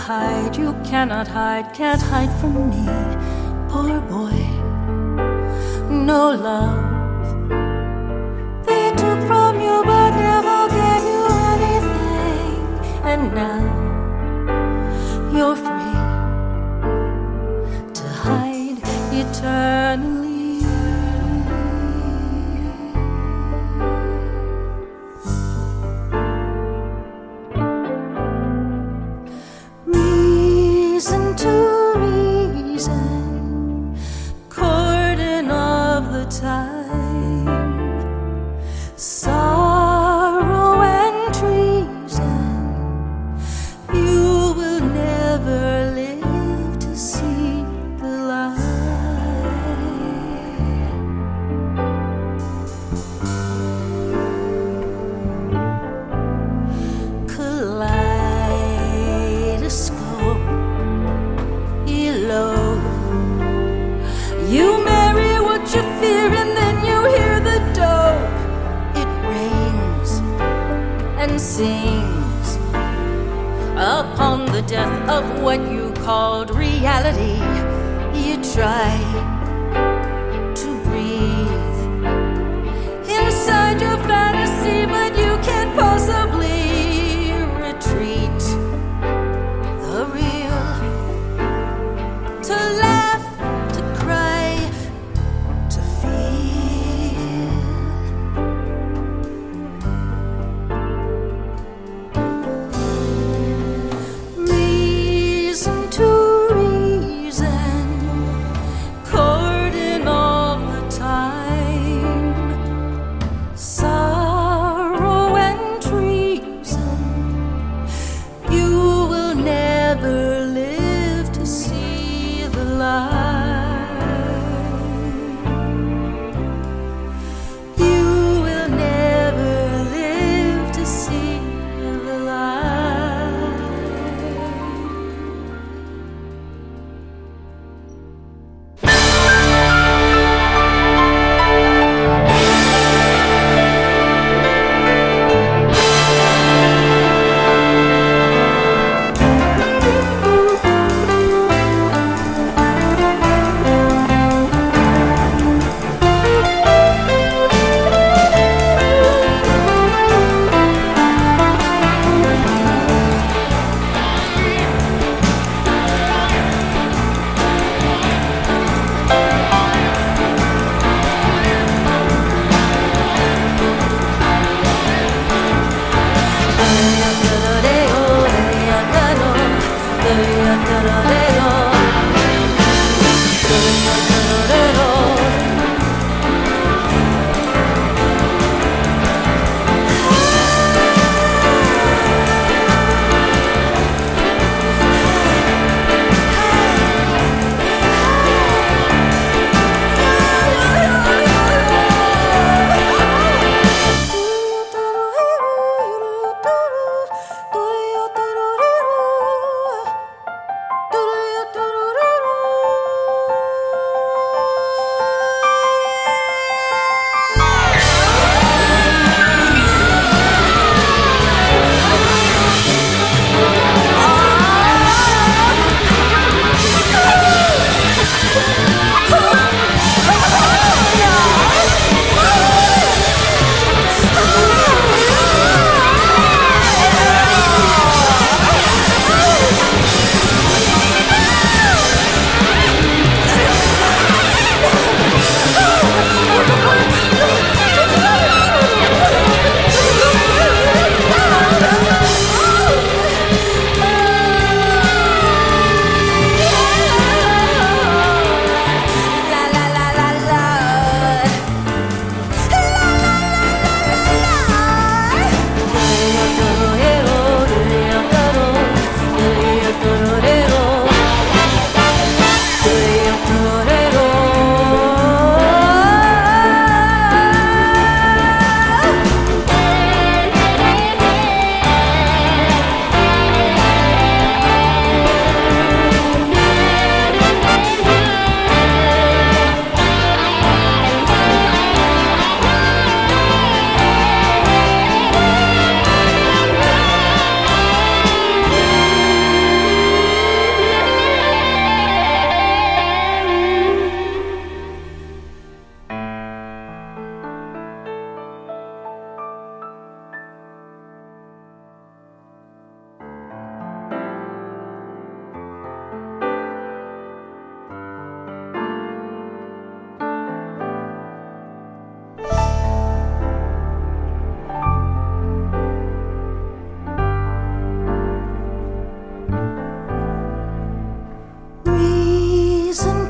hide, you cannot hide, can't hide from me, poor boy. No love. They took from you but never gave you anything, and now you're free to hide eternally. the death of what you called reality. You try reason